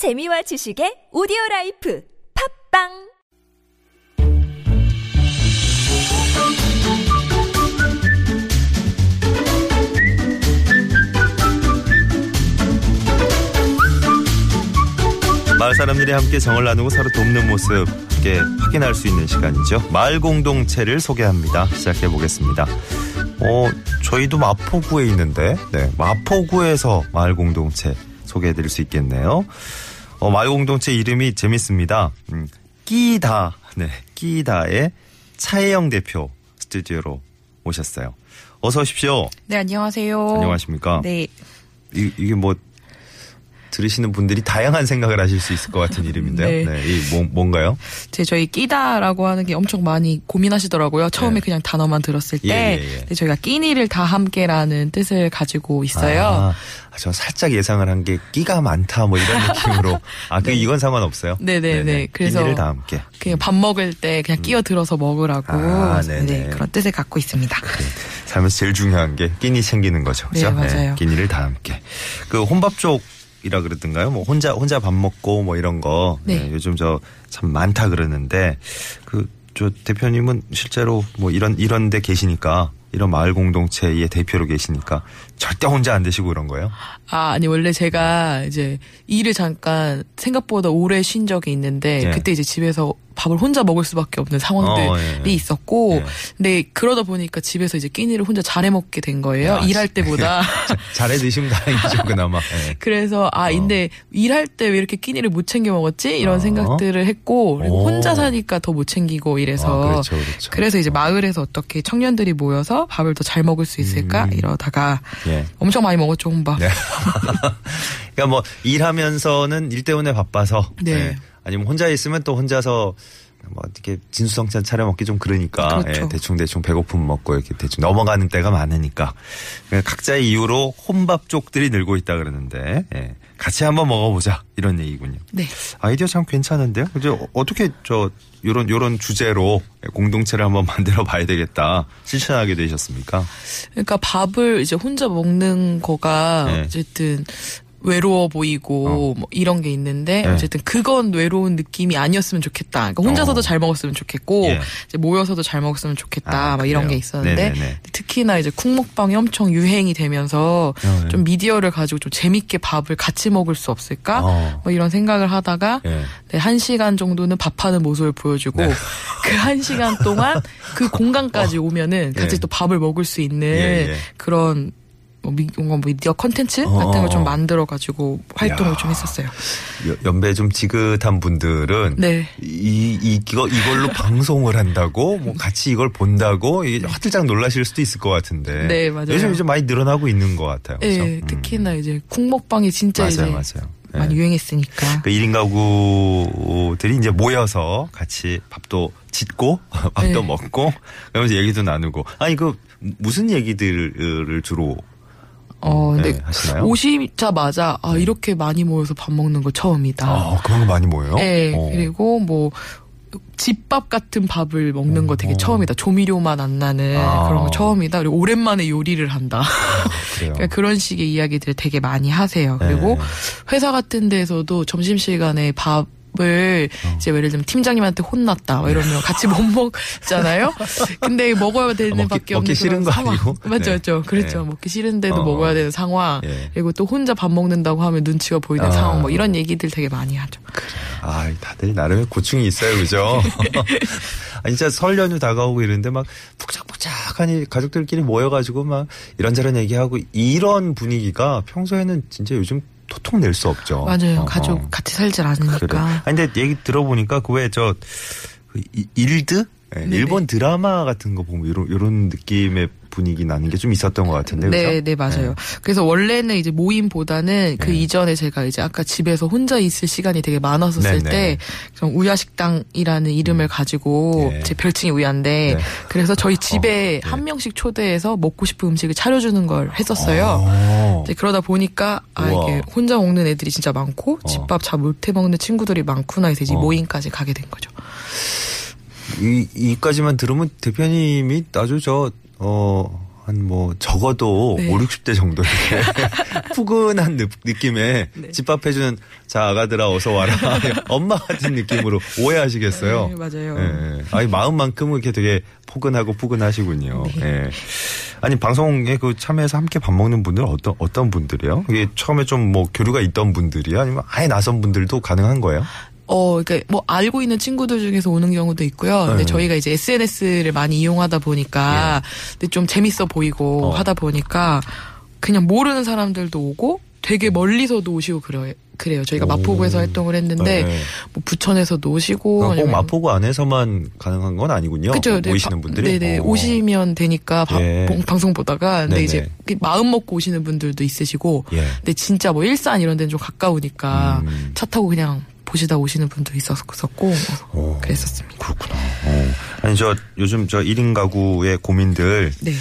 재미와 지식의 audio life 팟빵 마을 사람들이 함께 정을 나누고 서로 돕는 모습 함께 확인할 수 있는 시간이죠. 마을 공동체를 소개합니다. 시작해 보겠습니다. 어, 저희도 마포구에 있는데, 네, 마포구에서 마을 공동체 소개해 드릴 수 있겠네요. 어, 마을 공동체 이름이 재밌습니다. 음, 끼다, 네, 끼다의 차혜영 대표 스튜디오로 오셨어요. 어서 오십시오. 네, 안녕하세요. 안녕하십니까? 네. 이, 이게 뭐 들으시는 분들이 다양한 생각을 하실 수 있을 것 같은 이름인데요. 네. 네, 이 뭐, 뭔가요? 제 저희 끼다라고 하는 게 엄청 많이 고민하시더라고요. 처음에 네. 그냥 단어만 들었을 때. 예, 예, 예. 저희가 끼니를 다 함께라는 뜻을 가지고 있어요. 아, 저 살짝 예상을 한 게 끼가 많다 뭐 이런 느낌으로. 아, 그 이건 상관없어요. 네네네. 그래서 끼니를 다 함께. 그냥 밥 먹을 때 그냥 끼어 들어서 먹으라고 아, 네, 네네. 그런 뜻을 갖고 있습니다. 삶에서 제일 중요한 게 끼니 챙기는 거죠. 네, 그죠? 맞아요. 끼니를 다 함께. 그 혼밥족 이라 그러던가요? 뭐 혼자 혼자 밥 먹고 뭐 이런 거. 네. 요즘 저 참 많다 그러는데 그 저 대표님은 실제로 뭐 이런 이런 데 계시니까 이런 마을 공동체의 대표로 계시니까 절대 혼자 안 되시고 그런 거예요? 아, 아니, 원래 제가 이제 일을 잠깐 생각보다 오래 쉰 적이 있는데, 예. 그때 이제 집에서 밥을 혼자 먹을 수밖에 없는 상황들이 어, 예, 예. 있었고, 예. 근데 그러다 보니까 집에서 이제 끼니를 혼자 잘해 먹게 된 거예요. 야, 일할 때보다. 잘해 드시면 다행이죠, 그나마. 예. 그래서, 아, 근데 일할 때 왜 이렇게 끼니를 못 챙겨 먹었지? 이런 어. 생각들을 했고, 그리고 오. 혼자 사니까 더 못 챙기고 이래서. 아, 그렇죠, 그렇죠. 그래서 이제 마을에서 어떻게 청년들이 모여서 밥을 더 잘 먹을 수 있을까? 이러다가 음. 예. 엄청 많이 먹었죠, 혼밥. 네. 그러니까 뭐 일하면서는 일 때문에 바빠서 네. 예. 아니면 혼자 있으면 또 혼자서 뭐 이렇게 진수성찬 차려 먹기 좀 그러니까 그렇죠. 예, 대충 대충 배고픔 먹고 이렇게 대충 넘어가는 때가 많으니까 각자의 이유로 혼밥족들이 늘고 있다 그러는데 예. 같이 한번 먹어보자 이런 얘기군요. 네. 아이디어 참 괜찮은데요. 이제 어- 어떻게 저 요런 요런 주제로 공동체를 한번 만들어 봐야 되겠다 실천하게 되셨습니까? 그러니까 밥을 이제 혼자 먹는 거가 네. 어쨌든 외로워 보이고 어. 뭐 이런 게 있는데 네. 어쨌든 그건 외로운 느낌이 아니었으면 좋겠다. 그러니까 혼자서도 어. 잘 먹었으면 좋겠고 예. 이제 모여서도 잘 먹었으면 좋겠다. 아, 막 이런 그래요? 게 있었는데 네네네. 특히나 이제 쿡먹방이 엄청 유행이 되면서 네. 좀 미디어를 가지고 좀 재밌게 밥을 같이 먹을 수 없을까? 어. 뭐 이런 생각을 하다가 예. 네, 한 시간 정도는 밥하는 모습을 보여주고 네. 그한 시간 동안 그 공간까지 오면은 같이 예. 또 밥을 먹을 수 있는 예, 예. 그런 뭐 미, 뭔가 미디어 컨텐츠 어. 같은 걸 좀 만들어 가지고 활동을 야. 좀 했었어요. 여- 연배 좀 지긋한 분들은 네. 이, 이 이거 이걸로 방송을 한다고 뭐 같이 이걸 본다고 이게 화들짝 놀라실 수도 있을 것 같은데 네, 맞아요. 요즘 이제 많이 늘어나고 있는 것 같아요. 예, 그렇죠? 음. 특히나 이제 콩먹방이 진짜 맞아요, 이제 맞아요. 많이 예. 유행했으니까. 그 1인 가구들이 이제 모여서 같이 밥도 짓고 밥도 네. 먹고 그러면서 얘기도 나누고 아니 그 무슨 얘기들을 주로 어, 네, 근데 하시나요? 오시자마자 아 이렇게 많이 모여서 밥 먹는 거 처음이다. 아거 많이 모여요? 네, 어. 그리고 뭐 집밥 같은 밥을 먹는 거 되게 어. 처음이다. 조미료만 안 나는 아. 그런 거 처음이다. 그리고 오랜만에 요리를 한다. 그래요. 그러니까 그런 식의 이야기들 되게 많이 하세요. 그리고 네. 회사 같은 데서도 점심 시간에 밥 을 어. 이제 예를 들면 팀장님한테 혼났다 뭐 이러면 같이 못 먹잖아요. 근데 먹어야 되는 먹기- 밖에 먹기 없는 싫은 그런 거 상황. 아니고? 맞죠, 네. 맞죠. 그렇죠. 네. 먹기 싫은데도 어. 먹어야 되는 상황. 예. 그리고 또 혼자 밥 먹는다고 하면 눈치가 보이는 아. 상황. 뭐 이런 얘기들 되게 많이 하죠. 아, 다들 나름의 고충이 있어요, 그죠? 아, 진짜 설 연휴 다가오고 이런데 막 푹짝푹짝하니 가족들끼리 모여가지고 막 이런저런 얘기하고 이런 분위기가 평소에는 진짜 요즘 토통 낼 수 없죠. 맞아요. 어, 가족 어. 같이 살질 않으니까. 그래. 아니, 근데 얘기 들어보니까 그 왜 저 일드? 네. 일본 드라마 같은 거 보면 이런, 이런 느낌의 분위기 나는 게 좀 있었던 것 같은데. 네, 그죠? 네, 맞아요. 그래서 원래는 이제 모임보다는 그 네. 이전에 제가 이제 아까 집에서 혼자 있을 시간이 되게 많았었을 네, 네. 때, 그럼 우야식당이라는 이름을 가지고 네. 제 별칭이 우야인데, 네. 그래서 저희 집에 네. 한 명씩 초대해서 먹고 싶은 음식을 차려주는 걸 했었어요. 어. 그러다 보니까 아 우와. 이게 혼자 먹는 애들이 진짜 많고 어. 집밥 잘 못해 먹는 친구들이 많구나 해서 이제 어. 모임까지 가게 된 거죠. 이, 이까지만 들으면 대표님이 아주 저, 어, 한 뭐 적어도 네. 5, 60대 정도 이렇게 푸근한 느, 느낌의 네. 집밥해주는 자 아가들아 어서 와라 엄마 같은 느낌으로 오해하시겠어요. 네, 맞아요. 예. 아니 마음만큼은 이렇게 되게 포근하고 푸근하시군요. 네. 예. 아니 방송에 그 참여해서 함께 밥 먹는 분들은 어떤 어떤 분들이요? 이게 처음에 좀 뭐 교류가 있던 분들이요, 아니면 아예 낯선 분들도 가능한 거예요? 어, 그러니까 뭐 알고 있는 친구들 중에서 오는 경우도 있고요. 근데 네. 저희가 이제 SNS를 많이 이용하다 보니까 근데 좀 재밌어 보이고 어. 하다 보니까 그냥 모르는 사람들도 오고 되게 멀리서도 오시고 그래요. 그래요. 저희가 오. 마포구에서 활동을 했는데 네. 뭐 부천에서도 오시고 그러니까 꼭 마포구 안에서만 가능한 건 아니군요. 그죠. 네, 바- 분들이. 네네. 어. 오시면 되니까 바- 예. 봉- 방송 보다가. 근데 네네. 이제 그 마음 먹고 오시는 분들도 있으시고. 예. 근데 진짜 뭐 일산 이런 데는 좀 가까우니까 음. 차 타고 그냥 보시다 오시는 분도 있었었고. 오. 그랬었습니다. 그렇구나. 어. 아니 저 요즘 저 1인 가구의 고민들 네.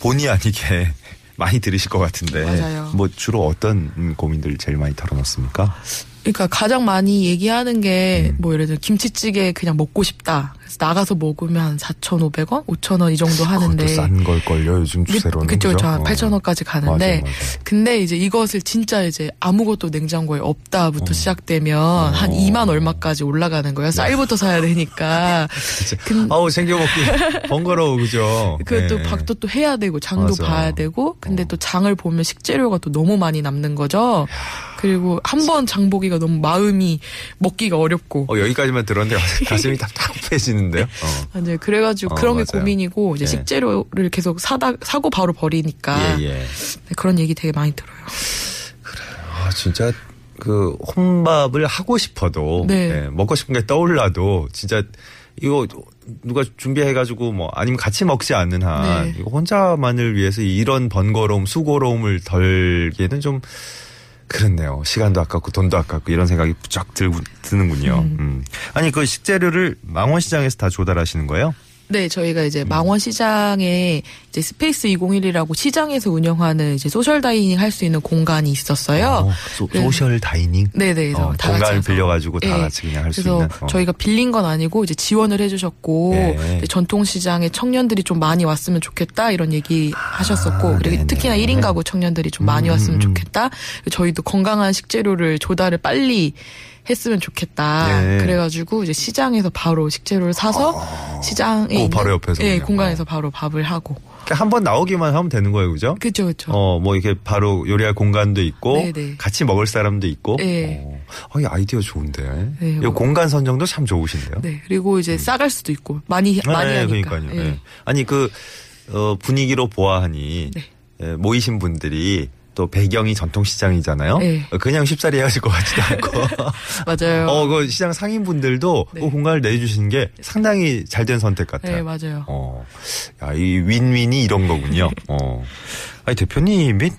본의 아니게 많이 들으실 것 같은데 맞아요. 뭐 주로 어떤 음, 고민들 제일 많이 털어놓습니까? 그러니까 가장 많이 얘기하는 게 음. 뭐 예를 들어 김치찌개 그냥 먹고 싶다. 그래서 나가서 먹으면 한 4,500원, 5,000원 이 정도 하는데. 싼 걸 걸요 요즘 추세로는 그쵸, 그쵸. 한 어. 8,000원까지 가는데. 맞아요, 맞아요. 근데 이제 이것을 진짜 이제 아무것도 냉장고에 없다부터 시작되면 한 2만 얼마까지 올라가는 거예요. 쌀부터 사야 되니까. 근- 아우 챙겨 먹기 번거로워 그죠? 그것도 네. 밥도 또 해야 되고 장도 맞아. 봐야 되고 근데 어. 또 장을 보면 식재료가 또 너무 많이 남는 거죠. 그리고 한 번 장 보기가 너무 마음이 먹기가 어렵고 어, 여기까지만 들었는데 가슴이 답답해지는데요. 어. 이제 그래가지고 어, 그런 게 맞아요. 고민이고 이제 네. 식재료를 계속 사다 사고 바로 버리니까 예, 예. 네, 그런 얘기 되게 많이 들어요. 아, 진짜 그 혼밥을 하고 싶어도 네. 예, 먹고 싶은 게 떠올라도 진짜 이거 누가 준비해가지고 뭐 아니면 같이 먹지 않는 한 네. 이거 혼자만을 위해서 이런 번거로움 수고로움을 덜기에는 좀 그렇네요. 시간도 아깝고 돈도 아깝고 이런 생각이 부쩍 들고 드는군요. 음. 아니 그 식재료를 망원시장에서 다 조달하시는 거예요? 네, 저희가 음. 이제 망원 시장에 이제 스페이스 2011이라고 시장에서 운영하는 이제 social dining 할 수 있는 공간이 있었어요. 어, 소, 그래서- social dining. 네네. 그래서 어, 다 공간을. 빌려가지고 다 네. 같이 그냥 할수 그래서 있는. 어. 저희가 빌린 건 아니고 이제 지원을 해주셨고 네. 전통시장에 청년들이 좀 많이 왔으면 좋겠다 이런 얘기 하셨었고 그리고 네네. 특히나 1인 가구 청년들이 좀 많이 음, 왔으면 음. 좋겠다. 저희도 건강한 식재료를 조달을 빨리 했으면 좋겠다. 네. 그래가지고 이제 시장에서 바로 식재료를 사서 시장에 그 있는 바로 옆에서 예, 그냥. 공간에서 어. 바로 밥을 하고 한 번 나오기만 하면 되는 거예요, 그죠? 그렇죠 그렇죠. 어, 뭐 이렇게 바로 요리할 공간도 있고 네네. 같이 먹을 사람도 있고. 네. 어, 어, 이 아이디어 좋은데. 네, 이 뭐. 공간 선정도 참 좋으신데요. 네 그리고 이제 싸갈 수도 있고 많이 많이 네, 하니까. 그러니까요. 예. 네. 아니 그 어, 분위기로 보아하니 네. 예, 모이신 분들이 또 배경이 전통시장이잖아요. 네. 어, 그냥 쉽사리 헤어질 것 같지도 않고. 맞아요. 어, 그 시장 상인분들도 네. 그 공간을 내주신 게 상당히 잘 된 선택 같아요. 네 맞아요. 어, 야, 이 윈윈이 이런 거군요. 어. 아니, 대표님이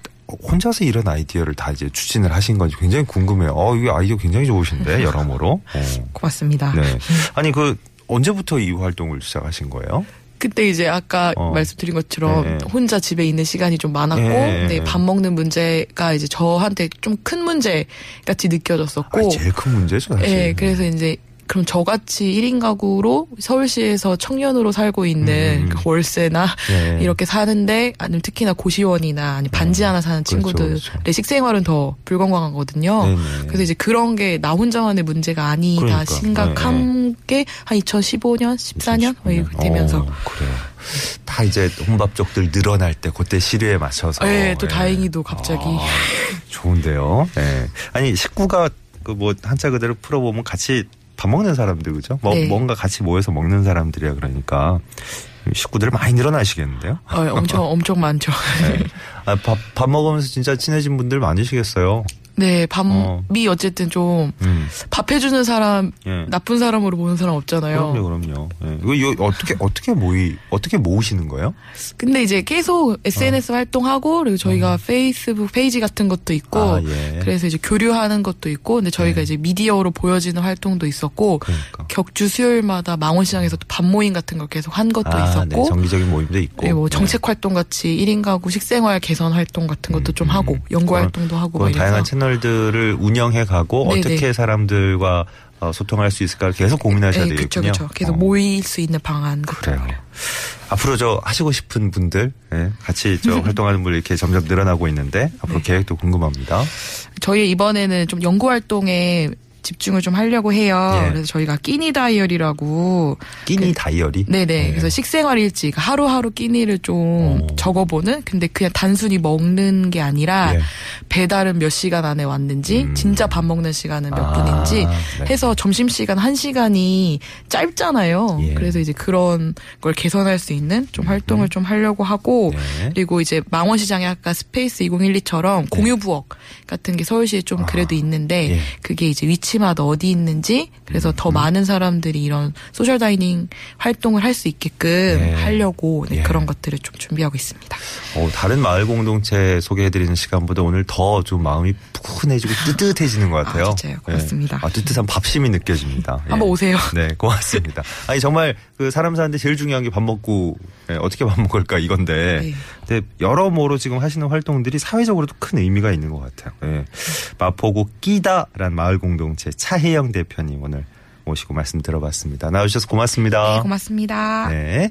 혼자서 이런 아이디어를 다 이제 추진을 하신 건지 굉장히 궁금해요. 어, 이게 아이디어 굉장히 좋으신데, 여러모로. 어. 고맙습니다. 네. 아니, 그, 언제부터 이 활동을 시작하신 거예요? 그때 이제 아까 어. 말씀드린 것처럼 네. 혼자 집에 있는 시간이 좀 많았고 네. 네, 밥 먹는 문제가 이제 저한테 좀 큰 문제 같이 느껴졌었고 아, 제일 큰 문제죠, 사실. 예, 그래서 이제 그럼 저같이 1인 가구로 서울시에서 청년으로 살고 있는 음. 그 월세나 네. 이렇게 사는데 아니면 특히나 고시원이나 아니 반지 하나 사는 그렇죠, 친구들의 그렇죠. 식생활은 더 불건강하거든요. 네네. 그래서 이제 그런 게 나 혼자만의 문제가 아니다 그러니까. 심각한 게 한 2015년, 14년 뭐 이렇게 되면서 어, 그래요. 다 이제 혼밥족들 늘어날 때 그때 시류에 맞춰서. 네, 또 예. 다행히도 갑자기. 아, 좋은데요. 예. 아니 식구가 그 뭐 한자 그대로 풀어보면 같이 밥 먹는 사람들 그죠? 뭐 네. 뭔가 같이 모여서 먹는 사람들이야 그러니까 식구들 많이 늘어나시겠는데요? 어, 엄청 엄청 많죠. 네. 아, 밥, 밥 먹으면서 진짜 친해진 분들 많으시겠어요. 네, 밥이 어. 어쨌든 좀 음. 밥 해주는 사람 예. 나쁜 사람으로 보는 사람 없잖아요. 그럼요, 그럼요. 예. 이거, 이거 어떻게 어떻게 모이 어떻게 모으시는 거예요? 근데 이제 계속 SNS 활동하고 그리고 저희가 페이스북 페이지 같은 것도 있고 어. 아, 예. 그래서 이제 교류하는 것도 있고 근데 저희가 네. 이제 미디어로 보여지는 활동도 있었고 그러니까. 격주 수요일마다 망원시장에서 또 밥 모임 같은 걸 계속 한 것도 아, 있었고 네, 정기적인 모임도 있고. 네, 뭐 네. 정책 활동 같이 1인 가구 식생활 개선 활동 같은 것도 좀 하고 연구 그런- 활동도 하고 막 다양한 이래서 채널들을 운영해 가고 네네. 어떻게 사람들과 어, 소통할 수 있을까 계속 고민하셔야 네, 되겠군요. 그쵸. 계속 어, 모일 수 있는 방안 그래요. 거요. 앞으로 저 하시고 싶은 분들, 예, 같이 저 활동하는 분 이렇게 점점 늘어나고 있는데 앞으로 네. 계획도 궁금합니다. 저희 이번에는 좀 연구 활동에 집중을 좀 하려고 해요. 예. 그래서 저희가 끼니 다이어리라고 끼니 다이어리. 네네. 네. 그래서 식생활 일지 그러니까 하루하루 끼니를 좀 오. 적어보는 근데 그냥 단순히 먹는 게 아니라 예. 배달은 몇 시간 안에 왔는지 음. 진짜 밥 먹는 시간은 몇 아, 분인지 네. 해서 점심 시간 한 시간이 짧잖아요. 예. 그래서 이제 그런 걸 개선할 수 있는 좀 활동을 좀 하려고 하고 네. 그리고 이제 망원시장에 아까 스페이스 2012처럼 공유 부엌 같은 게 서울시에 좀 그래도 있는데 예. 그게 이제 위치 마다 어디 있는지 그래서 음. 더 많은 사람들이 이런 social dining 활동을 할 수 있게끔 네. 하려고 네, 예. 그런 것들을 좀 준비하고 있습니다. 어, 다른 마을 공동체 소개해드리는 시간보다 오늘 더 좀 마음이 푸근해지고 뜨뜻해지는 것 같아요. 아, 진짜요? 고맙습니다. 예. 아, 뜨뜻한 밥심이 느껴집니다. 예. 한번 오세요. 네, 고맙습니다. 아니 정말 그 사람 사는데 제일 중요한 게 밥 먹고 예, 어떻게 밥 먹을까 이건데. 네. 근데 여러모로 지금 하시는 활동들이 사회적으로도 큰 의미가 있는 것 같아요. 예. 마포구 끼다란 마을 공동체 차혜영 대표님 오늘 모시고 말씀 들어봤습니다. 나와주셔서 고맙습니다. 네, 고맙습니다. 네.